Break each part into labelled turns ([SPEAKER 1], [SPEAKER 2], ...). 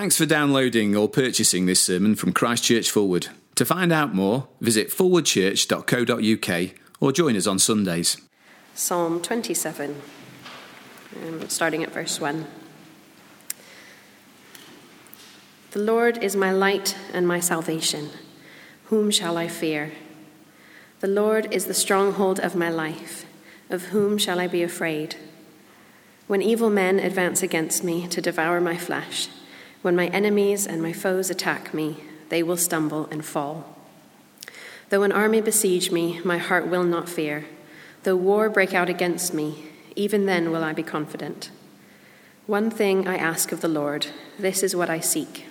[SPEAKER 1] Thanks for downloading or purchasing this sermon from Christ Church Fulwood. To find out more, visit forwardchurch.co.uk or join us on Sundays.
[SPEAKER 2] Psalm 27, um, starting at verse 1. The Lord is my light and my salvation. Whom shall I fear? The Lord is the stronghold of my life. Of whom shall I be afraid? When evil men advance against me to devour my flesh, when my enemies and my foes attack me, they will stumble and fall. Though an army besiege me, my heart will not fear. Though war break out against me, even then will I be confident. One thing I ask of the Lord, this is what I seek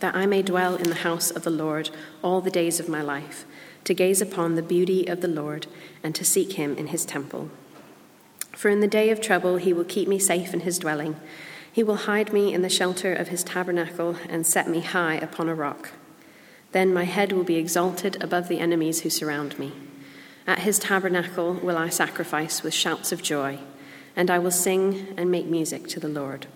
[SPEAKER 2] that I may dwell in the house of the Lord all the days of my life, to gaze upon the beauty of the Lord and to seek him in his temple. For in the day of trouble he will keep me safe in his dwelling. He will hide me in the shelter of his tabernacle and set me high upon a rock. Then my head will be exalted above the enemies who surround me. At his tabernacle will I sacrifice with shouts of joy, and I will sing and make music to the Lord.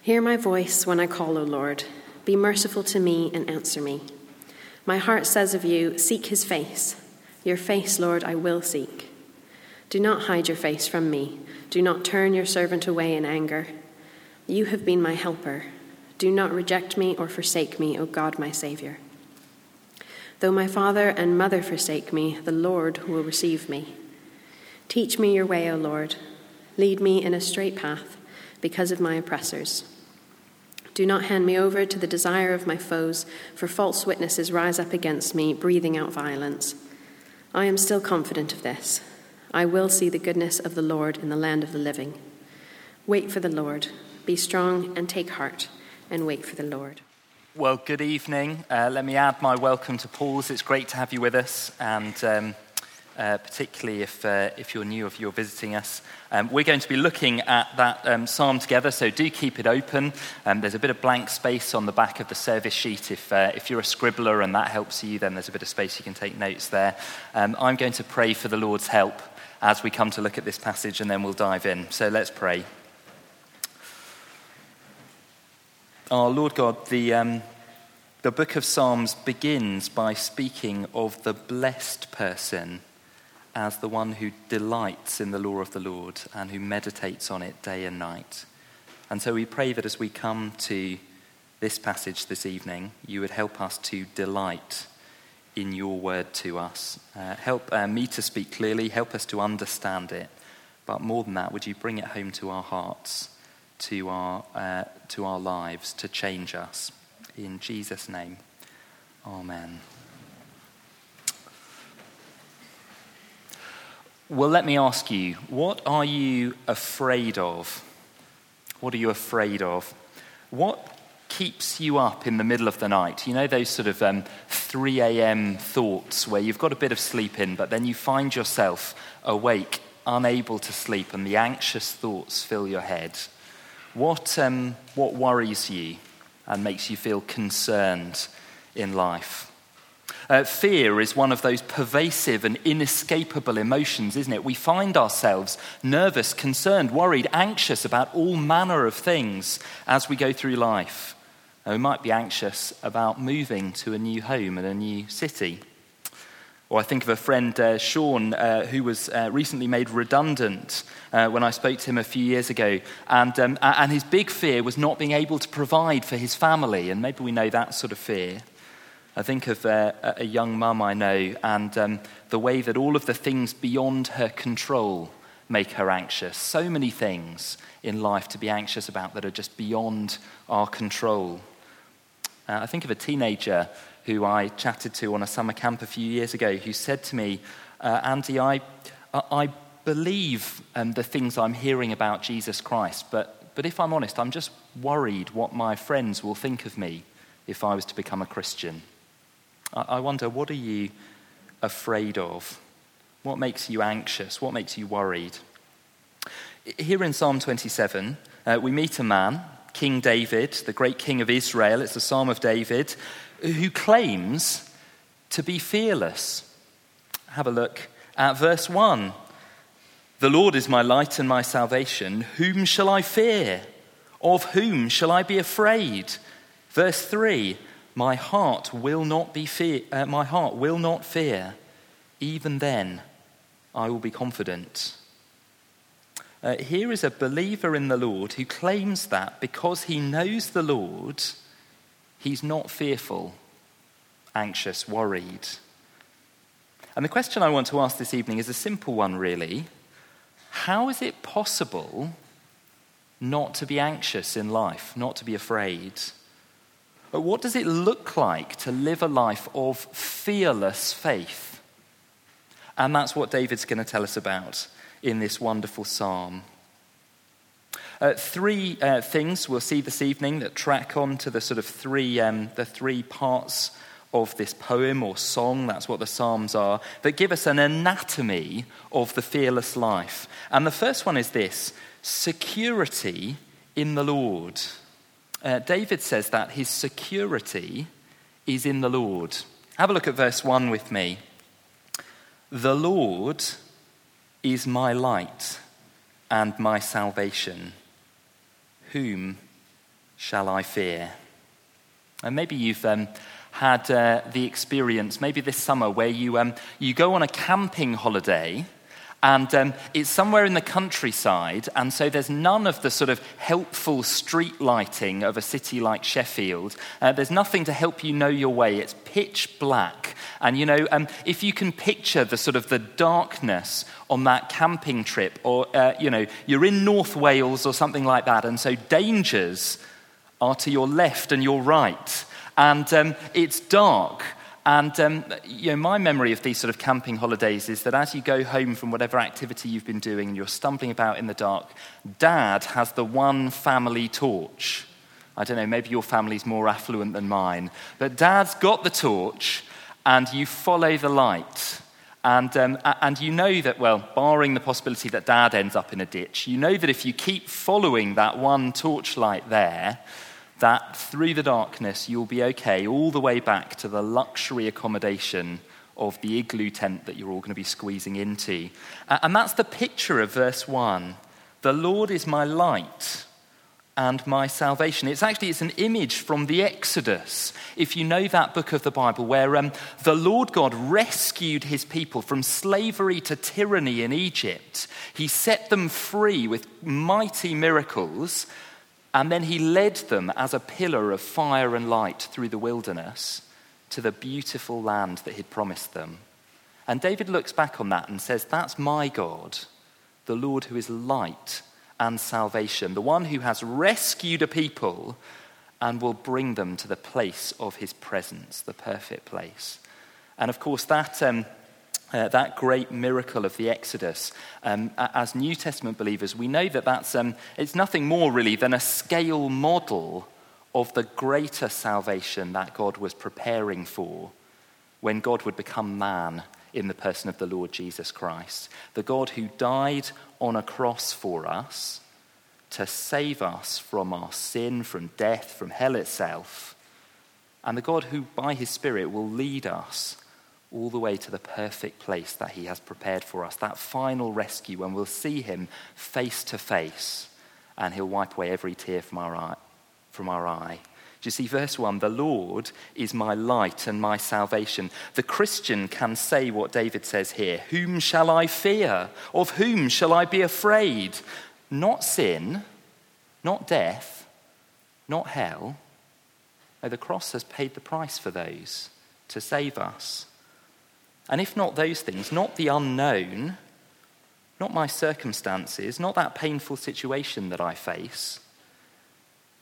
[SPEAKER 2] Hear my voice when I call, O Lord. Be merciful to me and answer me. My heart says of you, Seek his face. Your face, Lord, I will seek. Do not hide your face from me. Do not turn your servant away in anger. You have been my helper. Do not reject me or forsake me, O God, my Savior. Though my father and mother forsake me, the Lord will receive me. Teach me your way, O Lord. Lead me in a straight path because of my oppressors. Do not hand me over to the desire of my foes, for false witnesses rise up against me, breathing out violence. I am still confident of this. I will see the goodness of the Lord in the land of the living. Wait for the Lord. Be strong and take heart, and wait for the Lord.
[SPEAKER 3] Well, good evening. Uh, let me add my welcome to Paul's. It's great to have you with us, and um, uh, particularly if, uh, if you're new, or if you're visiting us. Um, we're going to be looking at that um, psalm together, so do keep it open. Um, there's a bit of blank space on the back of the service sheet. If, uh, if you're a scribbler and that helps you, then there's a bit of space you can take notes there. Um, I'm going to pray for the Lord's help as we come to look at this passage, and then we'll dive in. So let's pray. Our Lord God, the, um, the book of Psalms begins by speaking of the blessed person as the one who delights in the law of the Lord and who meditates on it day and night. And so we pray that as we come to this passage this evening, you would help us to delight in your word to us. Uh, help uh, me to speak clearly, help us to understand it. But more than that, would you bring it home to our hearts, to our, uh, to our lives, to change us? In Jesus' name, amen. Well, let me ask you, what are you afraid of? What are you afraid of? What keeps you up in the middle of the night. You know, those sort of um, 3 a.m. thoughts where you've got a bit of sleep in, but then you find yourself awake, unable to sleep, and the anxious thoughts fill your head. What, um, what worries you and makes you feel concerned in life? Uh, fear is one of those pervasive and inescapable emotions, isn't it? We find ourselves nervous, concerned, worried, anxious about all manner of things as we go through life. We might be anxious about moving to a new home in a new city. Or I think of a friend, uh, Sean, uh, who was uh, recently made redundant uh, when I spoke to him a few years ago. And, um, and his big fear was not being able to provide for his family. And maybe we know that sort of fear. I think of uh, a young mum I know and um, the way that all of the things beyond her control make her anxious. So many things in life to be anxious about that are just beyond our control. Uh, I think of a teenager who I chatted to on a summer camp a few years ago who said to me, uh, Andy, I, I believe um, the things I'm hearing about Jesus Christ, but, but if I'm honest, I'm just worried what my friends will think of me if I was to become a Christian. I, I wonder, what are you afraid of? What makes you anxious? What makes you worried? Here in Psalm 27, uh, we meet a man King David, the great king of Israel, it's the psalm of David, who claims to be fearless. Have a look at verse 1. The Lord is my light and my salvation. Whom shall I fear? Of whom shall I be afraid? Verse 3 My heart will not, be fear, uh, my heart will not fear. Even then, I will be confident. Uh, here is a believer in the Lord who claims that because he knows the Lord, he's not fearful, anxious, worried. And the question I want to ask this evening is a simple one, really. How is it possible not to be anxious in life, not to be afraid? But what does it look like to live a life of fearless faith? And that's what David's going to tell us about in this wonderful psalm. Uh, three uh, things we'll see this evening that track on to the sort of three, um, the three parts of this poem or song, that's what the Psalms are, that give us an anatomy of the fearless life. And the first one is this security in the Lord. Uh, David says that his security is in the Lord. Have a look at verse 1 with me. The Lord is my light and my salvation. Whom shall I fear? And maybe you've um, had uh, the experience, maybe this summer, where you, um, you go on a camping holiday and um, it's somewhere in the countryside, and so there's none of the sort of helpful street lighting of a city like Sheffield. Uh, there's nothing to help you know your way. It's pitch black. And you know, um, if you can picture the sort of the darkness on that camping trip, or uh, you know, you're in North Wales or something like that, and so dangers are to your left and your right, and um, it's dark. And um, you know, my memory of these sort of camping holidays is that as you go home from whatever activity you've been doing and you're stumbling about in the dark, dad has the one family torch. I don't know, maybe your family's more affluent than mine, but dad's got the torch and you follow the light. And, um, and you know that, well, barring the possibility that dad ends up in a ditch, you know that if you keep following that one torchlight there, that through the darkness you'll be okay all the way back to the luxury accommodation of the igloo tent that you're all going to be squeezing into. And that's the picture of verse 1. The Lord is my light and my salvation. It's actually it's an image from the Exodus. If you know that book of the Bible, where um, the Lord God rescued his people from slavery to tyranny in Egypt, he set them free with mighty miracles. And then he led them as a pillar of fire and light through the wilderness to the beautiful land that he'd promised them. And David looks back on that and says, That's my God, the Lord who is light and salvation, the one who has rescued a people and will bring them to the place of his presence, the perfect place. And of course, that. Um, uh, that great miracle of the Exodus, um, as New Testament believers, we know that that's, um, it's nothing more really than a scale model of the greater salvation that God was preparing for when God would become man in the person of the Lord Jesus Christ. The God who died on a cross for us to save us from our sin, from death, from hell itself. And the God who, by his Spirit, will lead us all the way to the perfect place that He has prepared for us, that final rescue when we'll see Him face to face and He'll wipe away every tear from our eye. From our eye. Do you see, verse 1 The Lord is my light and my salvation. The Christian can say what David says here Whom shall I fear? Of whom shall I be afraid? Not sin, not death, not hell. No, the cross has paid the price for those to save us. And if not those things, not the unknown, not my circumstances, not that painful situation that I face.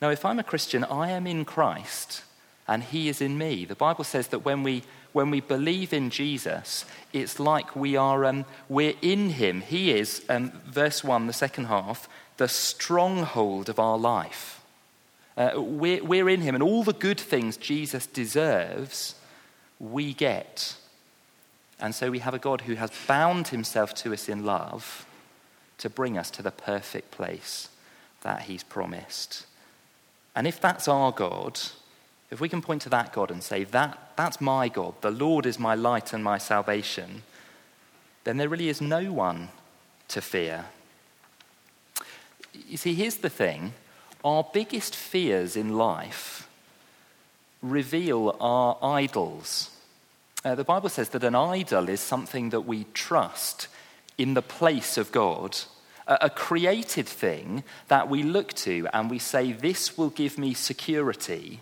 [SPEAKER 3] No, if I'm a Christian, I am in Christ and He is in me. The Bible says that when we, when we believe in Jesus, it's like we are, um, we're in Him. He is, um, verse 1, the second half, the stronghold of our life. Uh, we're, we're in Him, and all the good things Jesus deserves, we get. And so we have a God who has bound himself to us in love to bring us to the perfect place that he's promised. And if that's our God, if we can point to that God and say, that, that's my God, the Lord is my light and my salvation, then there really is no one to fear. You see, here's the thing our biggest fears in life reveal our idols. Uh, the Bible says that an idol is something that we trust in the place of God, a, a created thing that we look to and we say, This will give me security,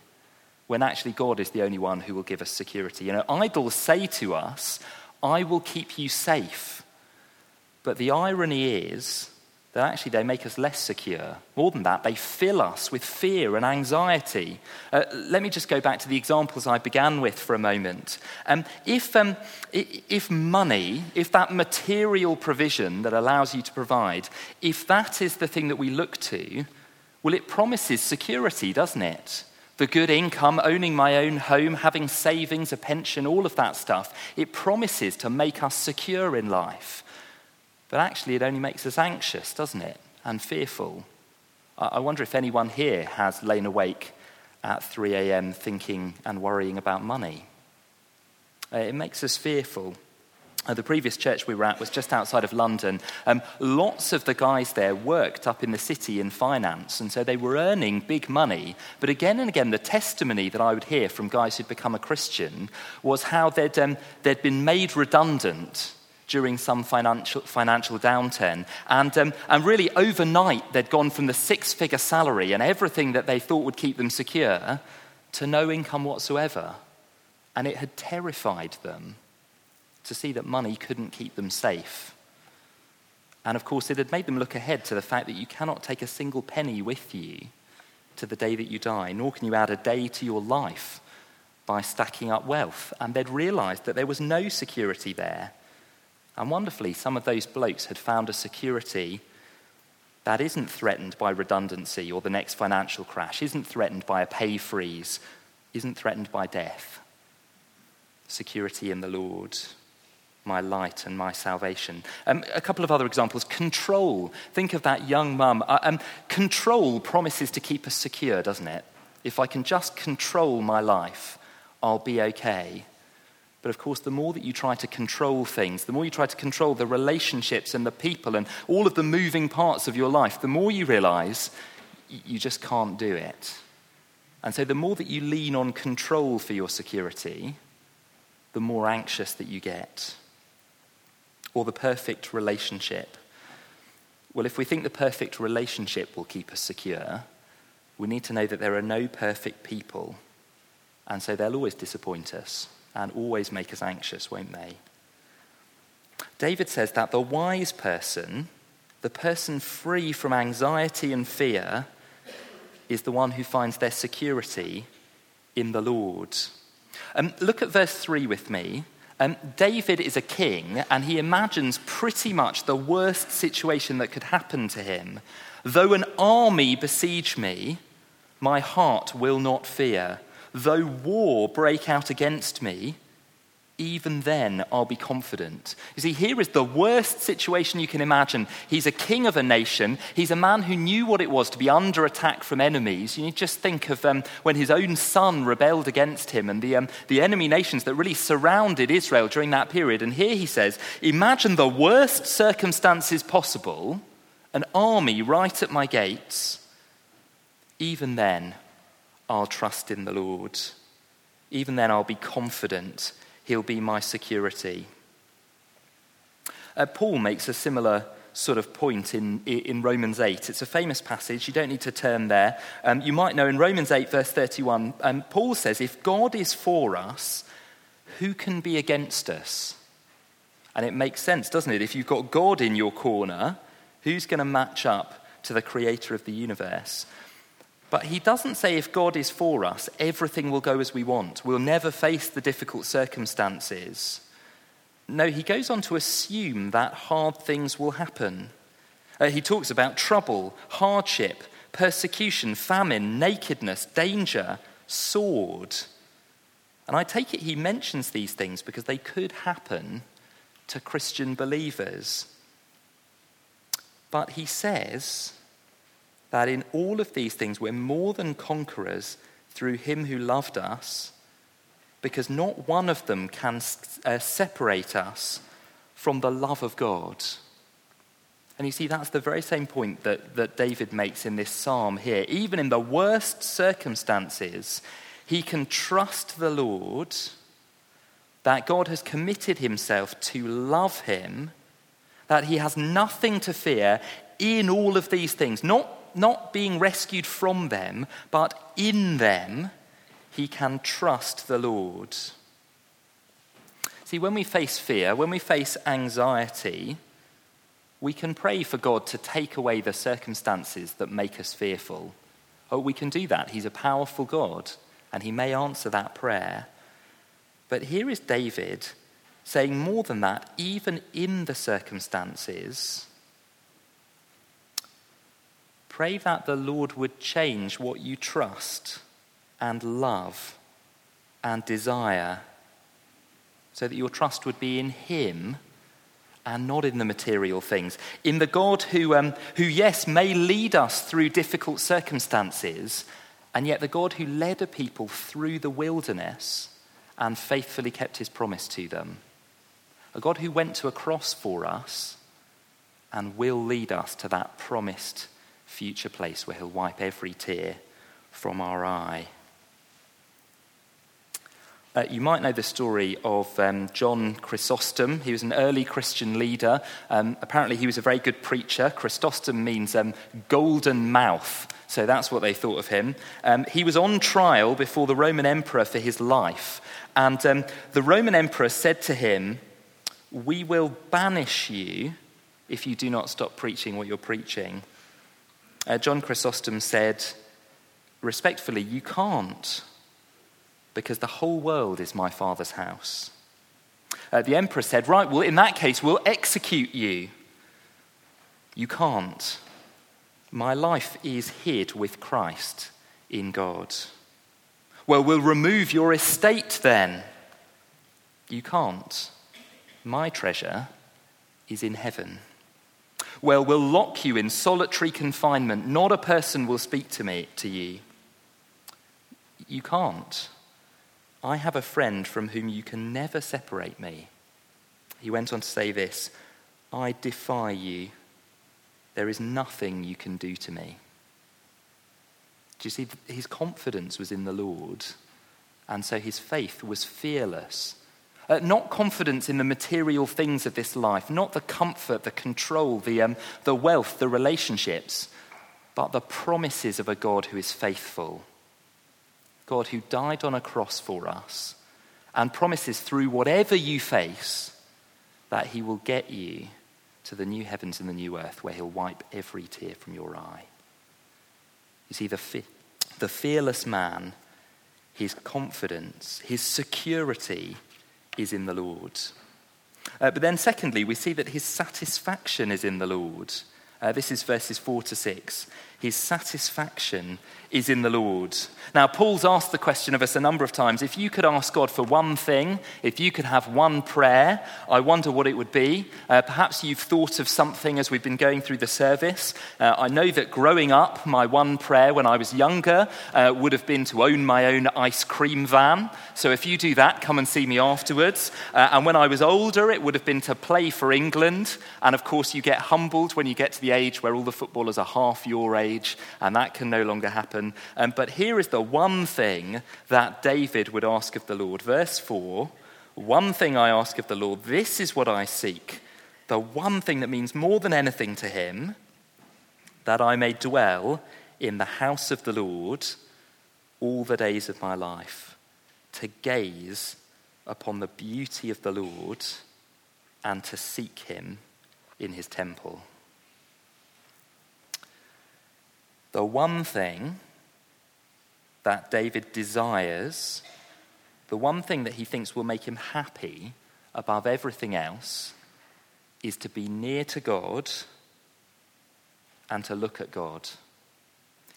[SPEAKER 3] when actually God is the only one who will give us security. You know, idols say to us, I will keep you safe. But the irony is that actually they make us less secure. More than that, they fill us with fear and anxiety. Uh, let me just go back to the examples I began with for a moment. Um, if, um, if money, if that material provision that allows you to provide, if that is the thing that we look to, well, it promises security, doesn't it? The good income, owning my own home, having savings, a pension, all of that stuff, it promises to make us secure in life. But actually, it only makes us anxious, doesn't it? And fearful. I wonder if anyone here has lain awake at 3 a.m. thinking and worrying about money. Uh, it makes us fearful. Uh, the previous church we were at was just outside of London. Um, lots of the guys there worked up in the city in finance, and so they were earning big money. But again and again, the testimony that I would hear from guys who'd become a Christian was how they'd, um, they'd been made redundant during some financial, financial downturn. And, um, and really, overnight, they'd gone from the six figure salary and everything that they thought would keep them secure to no income whatsoever. And it had terrified them to see that money couldn't keep them safe. And of course, it had made them look ahead to the fact that you cannot take a single penny with you to the day that you die, nor can you add a day to your life by stacking up wealth. And they'd realized that there was no security there and wonderfully, some of those blokes had found a security that isn't threatened by redundancy or the next financial crash, isn't threatened by a pay freeze, isn't threatened by death. Security in the Lord, my light and my salvation. Um, a couple of other examples. Control. Think of that young mum. Uh, um, control promises to keep us secure, doesn't it? If I can just control my life, I'll be okay. But of course, the more that you try to control things, the more you try to control the relationships and the people and all of the moving parts of your life, the more you realize you just can't do it. And so, the more that you lean on control for your security, the more anxious that you get. Or the perfect relationship. Well, if we think the perfect relationship will keep us secure, we need to know that there are no perfect people, and so they'll always disappoint us and always make us anxious, won't they? David says that the wise person, the person free from anxiety and fear, is the one who finds their security in the Lord. Um, look at verse 3 with me. Um, David is a king, and he imagines pretty much the worst situation that could happen to him. Though an army besiege me, my heart will not fear. Though war break out against me, even then I'll be confident. You see, here is the worst situation you can imagine. He's a king of a nation. He's a man who knew what it was to be under attack from enemies. You just think of um, when his own son rebelled against him and the, um, the enemy nations that really surrounded Israel during that period. And here he says, Imagine the worst circumstances possible, an army right at my gates. Even then, I'll trust in the Lord. Even then, I'll be confident He'll be my security. Uh, Paul makes a similar sort of point in, in Romans 8. It's a famous passage. You don't need to turn there. Um, you might know in Romans 8, verse 31, um, Paul says, If God is for us, who can be against us? And it makes sense, doesn't it? If you've got God in your corner, who's going to match up to the creator of the universe? But he doesn't say if God is for us, everything will go as we want. We'll never face the difficult circumstances. No, he goes on to assume that hard things will happen. Uh, he talks about trouble, hardship, persecution, famine, nakedness, danger, sword. And I take it he mentions these things because they could happen to Christian believers. But he says, that in all of these things we're more than conquerors through him who loved us, because not one of them can uh, separate us from the love of God. And you see, that's the very same point that, that David makes in this psalm here. Even in the worst circumstances, he can trust the Lord that God has committed himself to love him, that he has nothing to fear in all of these things, not, not being rescued from them, but in them, he can trust the Lord. See, when we face fear, when we face anxiety, we can pray for God to take away the circumstances that make us fearful. Oh, we can do that. He's a powerful God, and He may answer that prayer. But here is David saying more than that, even in the circumstances, pray that the Lord would change what you trust and love and desire, so that your trust would be in Him and not in the material things. In the God who, um, who, yes, may lead us through difficult circumstances, and yet the God who led a people through the wilderness and faithfully kept his promise to them. A God who went to a cross for us and will lead us to that promised future place where he'll wipe every tear from our eye. Uh, you might know the story of um, John Chrysostom. He was an early Christian leader. Um, apparently, he was a very good preacher. Chrysostom means um, golden mouth, so that's what they thought of him. Um, he was on trial before the Roman emperor for his life, and um, the Roman emperor said to him, We will banish you if you do not stop preaching what you're preaching. Uh, John Chrysostom said, Respectfully, you can't because the whole world is my father's house. Uh, the emperor said, Right, well, in that case, we'll execute you. You can't. My life is hid with Christ in God. Well, we'll remove your estate then. You can't. My treasure is in heaven. Well, we'll lock you in solitary confinement. Not a person will speak to me to you. You can't. I have a friend from whom you can never separate me. He went on to say this I defy you. There is nothing you can do to me. Do you see? His confidence was in the Lord, and so his faith was fearless. Uh, not confidence in the material things of this life, not the comfort, the control, the, um, the wealth, the relationships, but the promises of a God who is faithful God who died on a cross for us and promises through whatever you face that he will get you to the new heavens and the new earth where he'll wipe every tear from your eye. You see, the, fe- the fearless man, his confidence, his security is in the Lord. Uh, but then, secondly, we see that his satisfaction is in the Lord. Uh, this is verses 4 to 6. His satisfaction is in the Lord. Now, Paul's asked the question of us a number of times if you could ask God for one thing, if you could have one prayer, I wonder what it would be. Uh, perhaps you've thought of something as we've been going through the service. Uh, I know that growing up, my one prayer when I was younger uh, would have been to own my own ice cream van. So if you do that, come and see me afterwards. Uh, and when I was older, it would have been to play for England. And of course, you get humbled when you get to the age where all the footballers are half your age, and that can no longer happen happen. Um, but here is the one thing that David would ask of the Lord. Verse 4 One thing I ask of the Lord, this is what I seek. The one thing that means more than anything to him, that I may dwell in the house of the Lord all the days of my life, to gaze upon the beauty of the Lord and to seek him in his temple. The one thing that David desires, the one thing that he thinks will make him happy above everything else, is to be near to God and to look at God.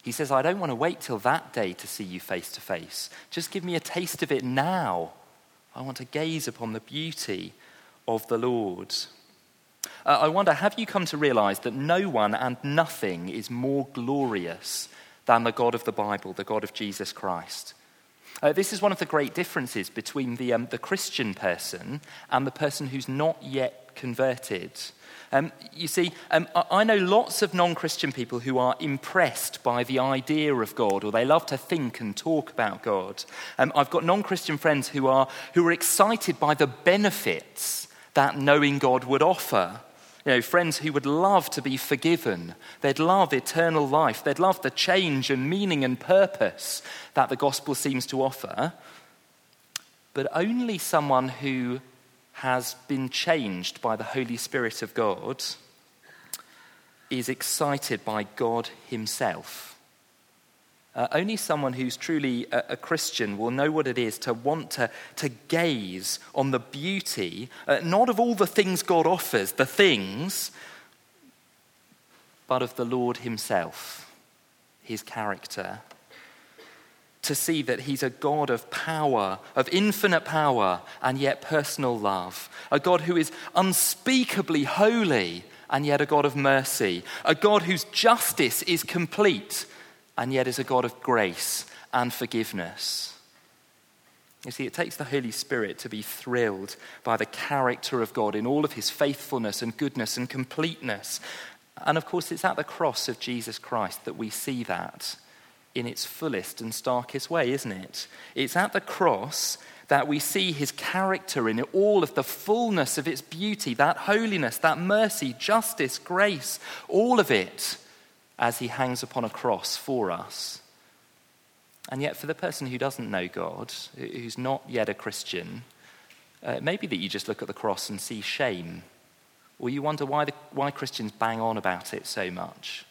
[SPEAKER 3] He says, I don't want to wait till that day to see you face to face. Just give me a taste of it now. I want to gaze upon the beauty of the Lord. Uh, I wonder, have you come to realize that no one and nothing is more glorious than the God of the Bible, the God of Jesus Christ? Uh, this is one of the great differences between the, um, the Christian person and the person who's not yet converted. Um, you see, um, I know lots of non Christian people who are impressed by the idea of God, or they love to think and talk about God. Um, I've got non Christian friends who are, who are excited by the benefits that knowing God would offer. You know, friends who would love to be forgiven. They'd love eternal life. They'd love the change and meaning and purpose that the gospel seems to offer. But only someone who has been changed by the Holy Spirit of God is excited by God Himself. Uh, only someone who's truly a, a, Christian will know what it is to want to, to gaze on the beauty, uh, not of all the things God offers, the things, but of the Lord Himself, His character, to see that he's a God of power, of infinite power, and yet personal love. A God who is unspeakably holy, and yet a God of mercy. A God whose justice is complete, and yet is a God of grace and forgiveness. You see, it takes the Holy Spirit to be thrilled by the character of God in all of his faithfulness and goodness and completeness. And of course, it's at the cross of Jesus Christ that we see that in its fullest and starkest way, isn't it? It's at the cross that we see his character in all of the fullness of its beauty, that holiness, that mercy, justice, grace, all of it as he hangs upon a cross for us. And yet, for the person who doesn't know God, who's not yet a Christian, uh, it may be that you just look at the cross and see shame, or you wonder why, the, why Christians bang on about it so much.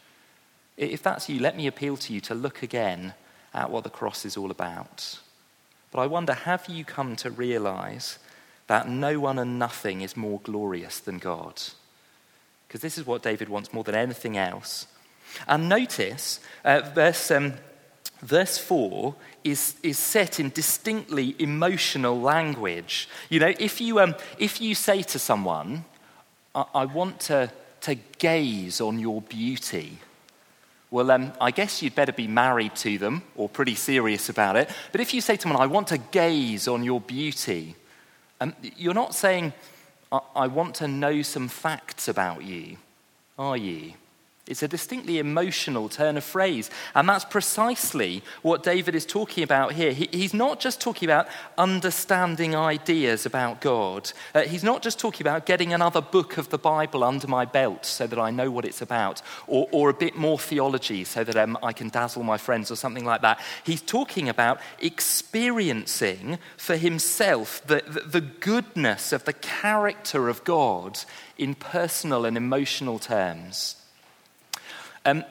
[SPEAKER 3] If that's you, let me appeal to you to look again at what the cross is all about. But I wonder have you come to realize that no one and nothing is more glorious than God? Because this is what David wants more than anything else. And notice, uh, verse, um, verse 4 is, is set in distinctly emotional language. You know, if you, um, if you say to someone, I, I want to, to gaze on your beauty, well, um, I guess you'd better be married to them or pretty serious about it. But if you say to someone, I want to gaze on your beauty, um, you're not saying, I-, I want to know some facts about you, are you? It's a distinctly emotional turn of phrase. And that's precisely what David is talking about here. He, he's not just talking about understanding ideas about God, uh, he's not just talking about getting another book of the Bible under my belt so that I know what it's about, or, or a bit more theology so that um, I can dazzle my friends or something like that. He's talking about experiencing for himself the, the, the goodness of the character of God in personal and emotional terms. Um,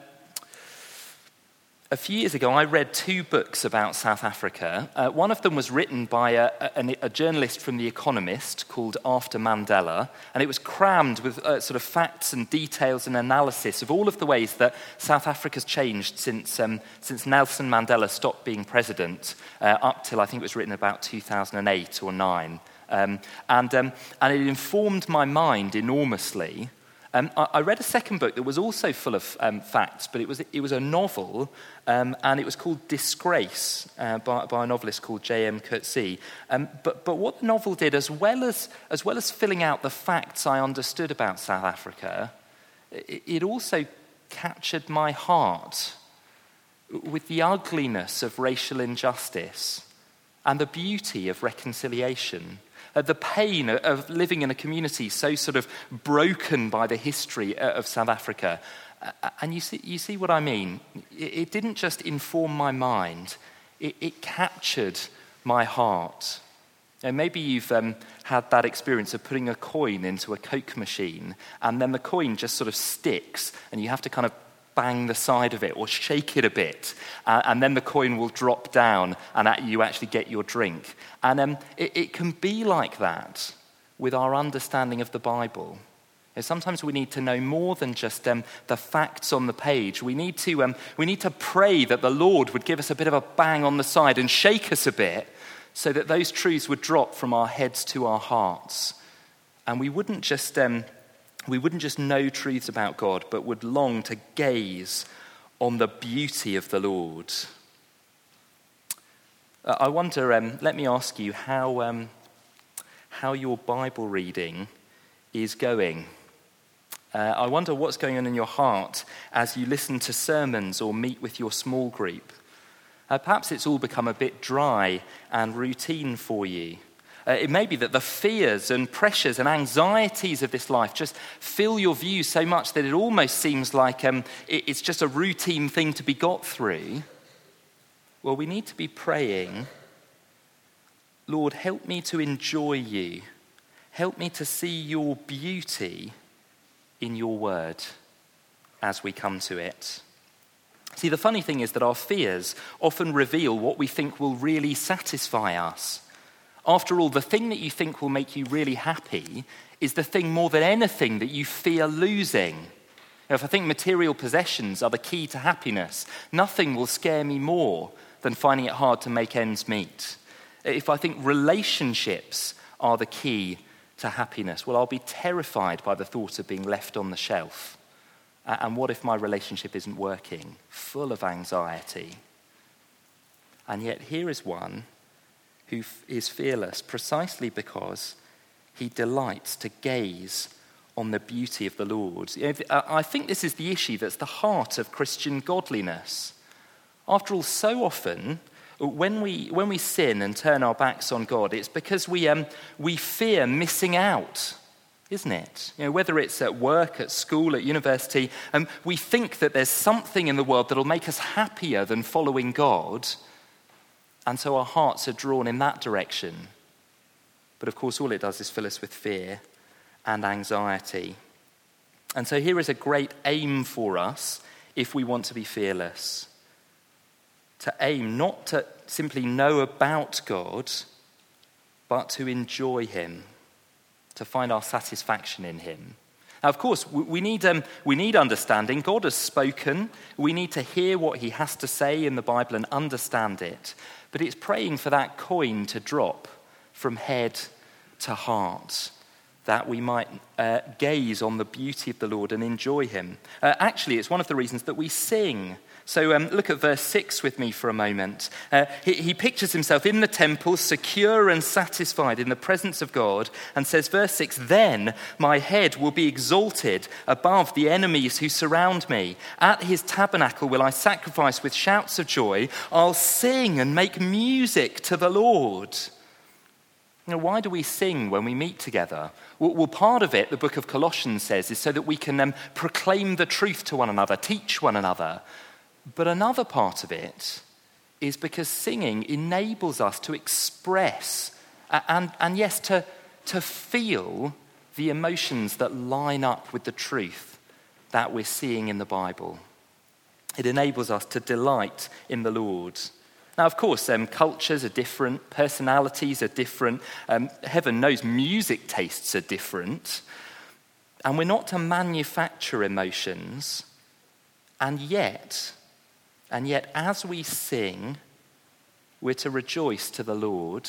[SPEAKER 3] a few years ago, I read two books about South Africa. Uh, one of them was written by a, a, a, journalist from The Economist called After Mandela, and it was crammed with uh, sort of facts and details and analysis of all of the ways that South Africa's changed since, um, since Nelson Mandela stopped being president, uh, up till I think it was written about 2008 or 9. Um, and, um, and it informed my mind enormously um, I, I, read a second book that was also full of um, facts, but it was, it was a novel, um, and it was called Disgrace uh, by, by, a novelist called J.M. Coetzee. Um, but, but what the novel did, as well as, as well as filling out the facts I understood about South Africa, it, it also captured my heart with the ugliness of racial injustice and the beauty of reconciliation uh, the pain of living in a community so sort of broken by the history uh, of South Africa. Uh, and you see, you see what I mean? It, didn't just inform my mind, it, it captured my heart. And maybe you've um, had that experience of putting a coin into a Coke machine, and then the coin just sort of sticks, and you have to kind of bang the side of it or shake it a bit, uh, and then the coin will drop down and you actually get your drink. And um, it, it, can be like that with our understanding of the Bible. sometimes we need to know more than just um, the facts on the page. We need, to, um, we need to pray that the Lord would give us a bit of a bang on the side and shake us a bit so that those truths would drop from our heads to our hearts. And we wouldn't just um, we wouldn't just know truths about God, but would long to gaze on the beauty of the Lord. Uh, I wonder, um, let me ask you how, um, how your Bible reading is going. Uh, I wonder what's going on in your heart as you listen to sermons or meet with your small group. Uh, perhaps it's all become a bit dry and routine for you. Uh, it may be that the fears and pressures and anxieties of this life just fill your view so much that it almost seems like um, it, it's just a routine thing to be got through. Well, we need to be praying, Lord, help me to enjoy you. Help me to see your beauty in your word as we come to it. See, the funny thing is that our fears often reveal what we think will really satisfy us. After all, the thing that you think will make you really happy is the thing more than anything that you fear losing. If I think material possessions are the key to happiness, nothing will scare me more than finding it hard to make ends meet. If I think relationships are the key to happiness, well, I'll be terrified by the thought of being left on the shelf. And what if my relationship isn't working? Full of anxiety. And yet, here is one who is fearless precisely because he delights to gaze on the beauty of the Lord. I think this is the issue that's the heart of Christian godliness. After all, so often, when we, when we sin and turn our backs on God, it's because we, um, we fear missing out, isn't it? You know, whether it's at work, at school, at university, um, we think that there's something in the world that'll make us happier than following God. And so our hearts are drawn in that direction. But of course, all it does is fill us with fear and anxiety. And so here is a great aim for us if we want to be fearless to aim not to simply know about God, but to enjoy Him, to find our satisfaction in Him. Now, of course, we need, um, we need understanding. God has spoken. We need to hear what He has to say in the Bible and understand it. But it's praying for that coin to drop from head to heart, that we might uh, gaze on the beauty of the Lord and enjoy Him. Uh, actually, it's one of the reasons that we sing. So um, look at verse 6 with me for a moment. Uh, he, he, pictures himself in the temple, secure and satisfied in the presence of God, and says, verse 6 Then my head will be exalted above the enemies who surround me. At his tabernacle will I sacrifice with shouts of joy. I'll sing and make music to the Lord. You know, why do we sing when we meet together? Well, part of it, the book of Colossians says, is so that we can um, proclaim the truth to one another, teach one another. But another part of it is because singing enables us to express and, and yes, to, to feel the emotions that line up with the truth that we're seeing in the Bible. It enables us to delight in the Lord. Now, of course, um, cultures are different, personalities are different, um, heaven knows music tastes are different, and we're not to manufacture emotions, and yet, and yet, as we sing, we're to rejoice to the Lord,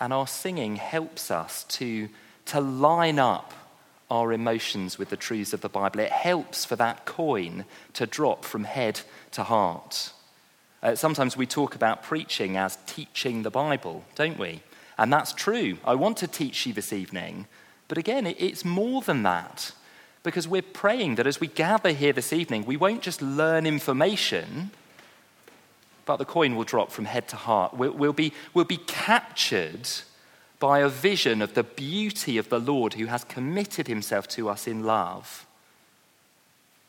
[SPEAKER 3] and our singing helps us to, to line up our emotions with the truths of the Bible. It helps for that coin to drop from head to heart. Uh, sometimes we talk about preaching as teaching the Bible, don't we? And that's true. I want to teach you this evening. But again, it, it's more than that because we're praying that as we gather here this evening, we won't just learn information, but the coin will drop from head to heart. We'll, we'll, be, we'll be captured by a vision of the beauty of the Lord who has committed himself to us in love.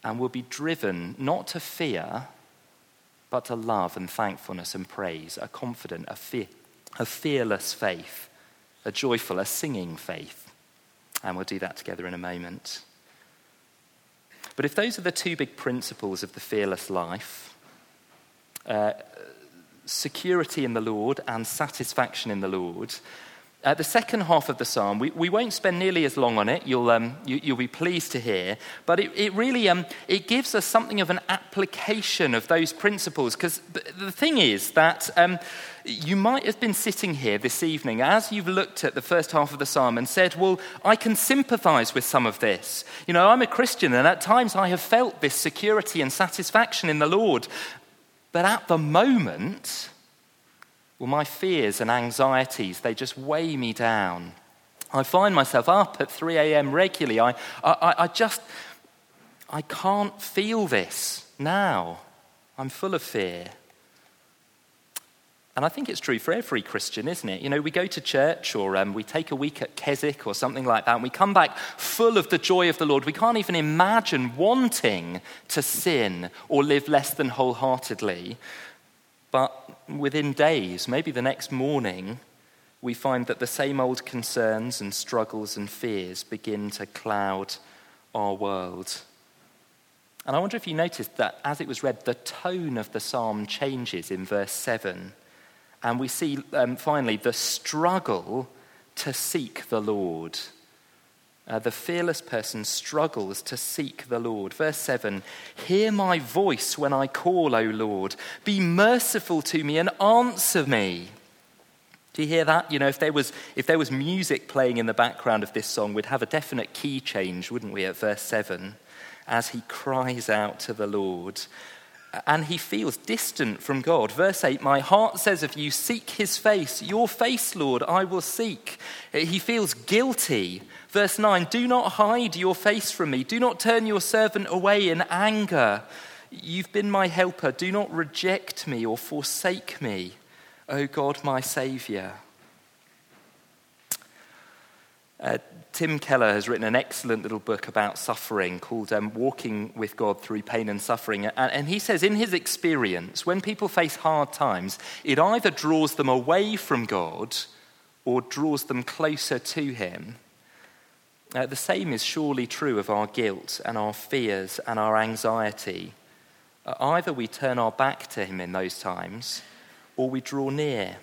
[SPEAKER 3] And we'll be driven not to fear, but to love and thankfulness and praise, a confident, a, fe- a fearless faith, a joyful, a singing faith. And we'll do that together in a moment. But if those are the two big principles of the fearless life, uh, security in the Lord and satisfaction in the Lord, uh, the second half of the psalm, we, we won't spend nearly as long on it, you'll, um, you, will be pleased to hear, but it, it really um, it gives us something of an application of those principles. Because the thing is that um, you might have been sitting here this evening as you've looked at the first half of the psalm and said, Well, I can sympathize with some of this. You know, I'm a Christian, and at times I have felt this security and satisfaction in the Lord. But at the moment, Well, my fears and anxieties, they just weigh me down. I find myself up at 3 a.m. regularly. I, I, I just, I can't feel this now. I'm full of fear. And I think it's true for every Christian, isn't it? You know, we go to church or um, we take a week at Keswick or something like that, and we come back full of the joy of the Lord. We can't even imagine wanting to sin or live less than wholeheartedly. But within days, maybe the next morning, we find that the same old concerns and struggles and fears begin to cloud our world. And I wonder if you noticed that as it was read, the tone of the psalm changes in verse 7. And we see um, finally the struggle to seek the Lord. Uh, the fearless person struggles to seek the Lord. Verse 7 Hear my voice when I call, O Lord. Be merciful to me and answer me. Do you hear that? You know, if there, was, if there was music playing in the background of this song, we'd have a definite key change, wouldn't we, at verse 7, as he cries out to the Lord. And he feels distant from God. Verse 8 My heart says of you, Seek his face. Your face, Lord, I will seek. He feels guilty. Verse 9 Do not hide your face from me. Do not turn your servant away in anger. You've been my helper. Do not reject me or forsake me. O God, my Saviour. Uh, Tim Keller has written an excellent little book about suffering called um, Walking with God Through Pain and Suffering. And, and he says, in his experience, when people face hard times, it either draws them away from God or draws them closer to Him. Uh, the same is surely true of our guilt and our fears and our anxiety. Uh, either we turn our back to Him in those times or we draw near.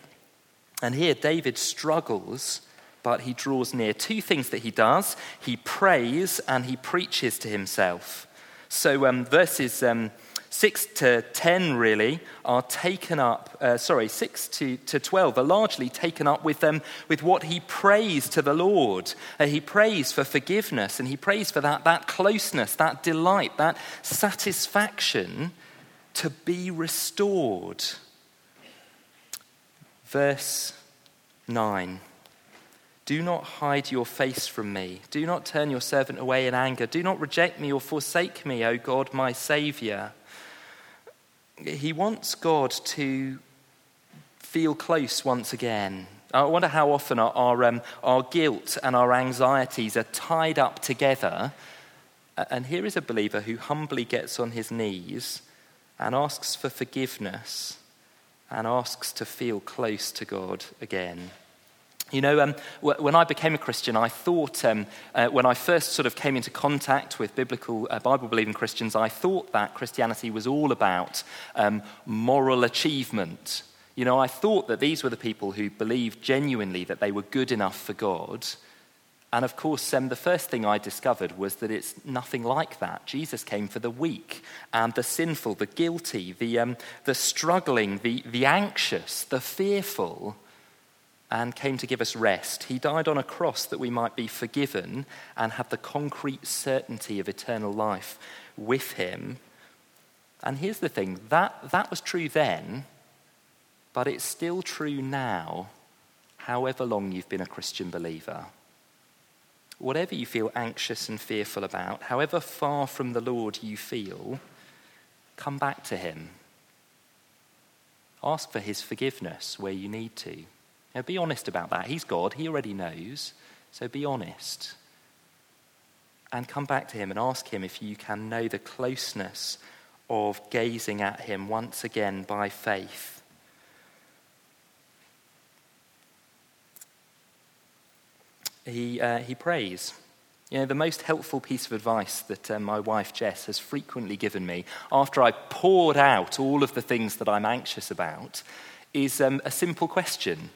[SPEAKER 3] And here David struggles, but he draws near. Two things that he does he prays and he preaches to himself. So um, verses um, 6 to 10 really are taken up, uh, sorry, 6 to, to 12 are largely taken up with, um, with what he prays to the Lord. Uh, he prays for forgiveness and he prays for that, that closeness, that delight, that satisfaction to be restored. Verse 9 Do not hide your face from me. Do not turn your servant away in anger. Do not reject me or forsake me, O God, my Saviour. He wants God to feel close once again. I wonder how often our, our, um, our guilt and our anxieties are tied up together. And here is a believer who humbly gets on his knees and asks for forgiveness and asks to feel close to God again. You know, um, when I became a Christian, I thought, um, uh, when I first sort of came into contact with biblical, uh, Bible believing Christians, I thought that Christianity was all about um, moral achievement. You know, I thought that these were the people who believed genuinely that they were good enough for God and of course, um, the first thing I discovered was that it's nothing like that. Jesus came for the weak and the sinful, the guilty, the, um, the struggling, the, the anxious, the fearful, and came to give us rest. He died on a cross that we might be forgiven and have the concrete certainty of eternal life with him. And here's the thing that, that was true then, but it's still true now, however long you've been a Christian believer whatever you feel anxious and fearful about, however far from the Lord you feel, come back to Him. Ask for His forgiveness where you need to. Now, be honest about that. He's God, He already knows, so be honest. And come back to Him and ask Him if you can know the closeness of gazing at Him once again by faith he, uh, he prays. You know, the most helpful piece of advice that uh, my wife Jess has frequently given me after I poured out all of the things that I'm anxious about is um, a simple question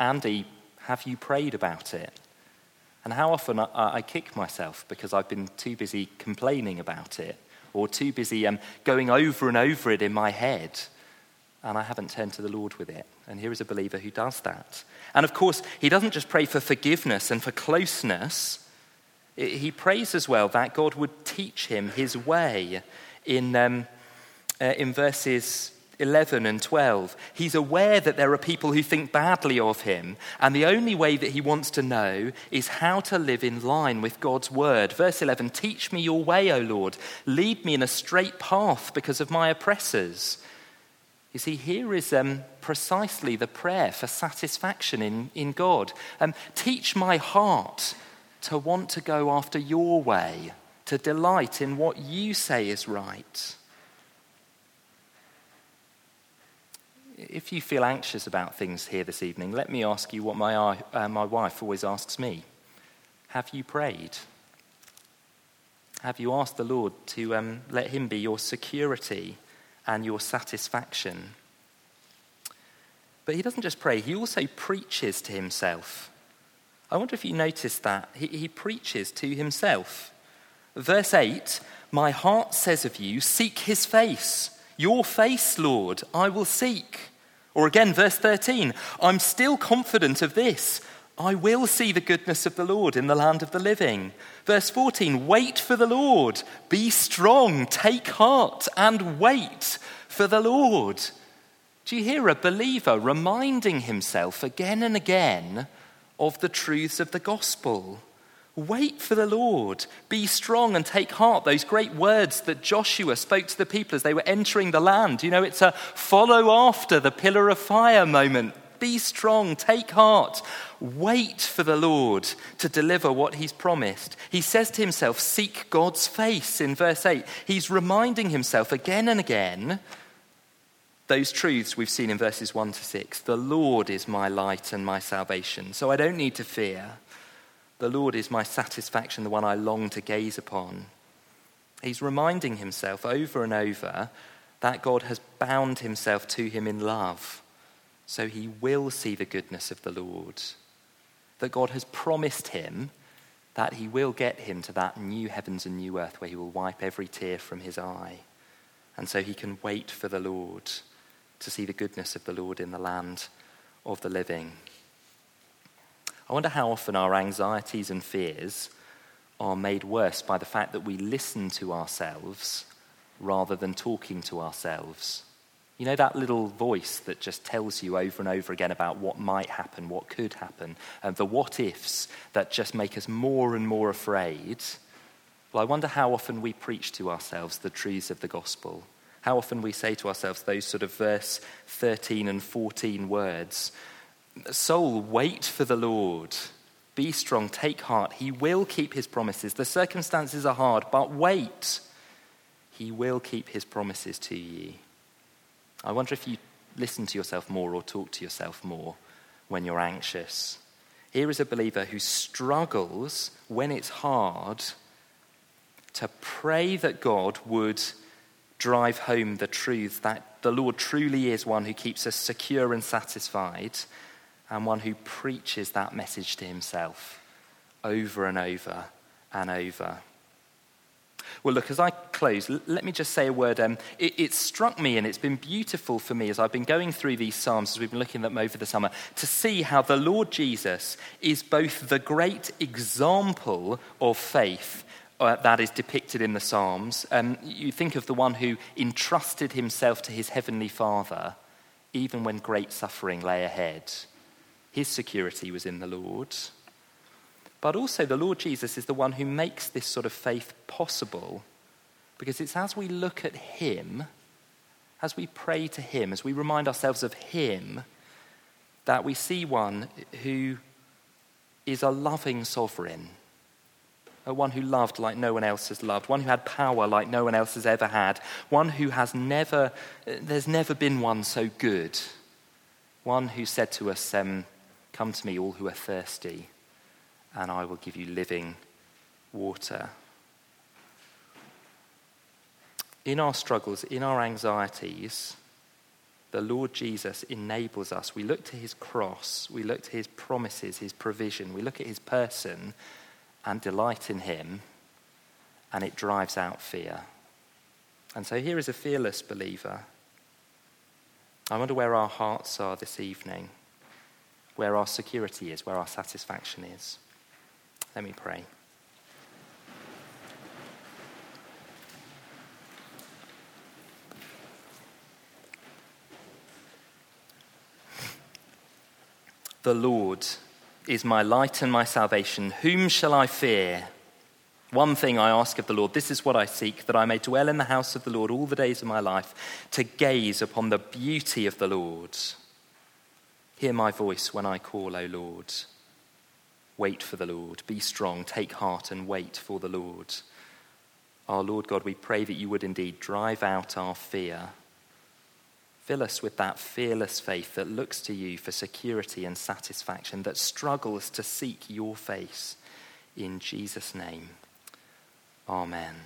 [SPEAKER 3] Andy, have you prayed about it? And how often I, I, kick myself because I've been too busy complaining about it or too busy um, going over and over it in my head and I haven't turned to the Lord with it. And here is a believer who does that. And of course, he doesn't just pray for forgiveness and for closeness, he prays as well that God would teach him his way. In, um, uh, in verses 11 and 12. He's aware that there are people who think badly of him, and the only way that he wants to know is how to live in line with God's word. Verse 11 Teach me your way, O Lord. Lead me in a straight path because of my oppressors. You see, here is um, precisely the prayer for satisfaction in, in God. Um, teach my heart to want to go after your way, to delight in what you say is right. If you feel anxious about things here this evening, let me ask you what my, uh, my wife always asks me Have you prayed? Have you asked the Lord to um, let Him be your security and your satisfaction? But He doesn't just pray, He also preaches to Himself. I wonder if you noticed that. He, he preaches to Himself. Verse 8 My heart says of you, Seek His face. Your face, Lord, I will seek. Or again, verse 13, I'm still confident of this. I will see the goodness of the Lord in the land of the living. Verse 14, wait for the Lord. Be strong, take heart, and wait for the Lord. Do you hear a believer reminding himself again and again of the truths of the gospel? Wait for the Lord. Be strong and take heart. Those great words that Joshua spoke to the people as they were entering the land. You know, it's a follow after the pillar of fire moment. Be strong, take heart. Wait for the Lord to deliver what he's promised. He says to himself, Seek God's face in verse 8. He's reminding himself again and again those truths we've seen in verses 1 to 6. The Lord is my light and my salvation, so I don't need to fear. The Lord is my satisfaction, the one I long to gaze upon. He's reminding himself over and over that God has bound himself to him in love, so he will see the goodness of the Lord. That God has promised him that he will get him to that new heavens and new earth where he will wipe every tear from his eye. And so he can wait for the Lord to see the goodness of the Lord in the land of the living. I wonder how often our anxieties and fears are made worse by the fact that we listen to ourselves rather than talking to ourselves. You know, that little voice that just tells you over and over again about what might happen, what could happen, and the what ifs that just make us more and more afraid. Well, I wonder how often we preach to ourselves the truths of the gospel. How often we say to ourselves those sort of verse 13 and 14 words Soul, wait for the Lord. Be strong, take heart. He will keep his promises. The circumstances are hard, but wait. He will keep his promises to you. I wonder if you listen to yourself more or talk to yourself more when you're anxious. Here is a believer who struggles when it's hard to pray that God would drive home the truth that the Lord truly is one who keeps us secure and satisfied and one who preaches that message to himself over and over and over. Well, look, as I close, let me just say a word. Um, it, it, struck me, and it's been beautiful for me as I've been going through these Psalms, as we've been looking at them over the summer, to see how the Lord Jesus is both the great example of faith uh, that is depicted in the Psalms. Um, you think of the one who entrusted himself to his heavenly Father, even when great suffering lay ahead. His security was in the Lord. But also, the Lord Jesus is the one who makes this sort of faith possible because it's as we look at Him, as we pray to Him, as we remind ourselves of Him, that we see one who is a loving sovereign, a one who loved like no one else has loved, one who had power like no one else has ever had, one who has never, there's never been one so good, one who said to us, um, Come to me, all who are thirsty, and I will give you living water. In our struggles, in our anxieties, the Lord Jesus enables us. We look to his cross, we look to his promises, his provision, we look at his person and delight in him, and it drives out fear. And so here is a fearless believer. I wonder where our hearts are this evening where our security is, where our satisfaction is. Let me pray. The Lord is my light and my salvation. Whom shall I fear? One thing I ask of the Lord, this is what I seek, that I may dwell in the house of the Lord all the days of my life, to gaze upon the beauty of the Lord Hear my voice when I call, O Lord. Wait for the Lord. Be strong. Take heart and wait for the Lord. Our Lord God, we pray that you would indeed drive out our fear. Fill us with that fearless faith that looks to you for security and satisfaction, that struggles to seek your face. In Jesus' name. Amen.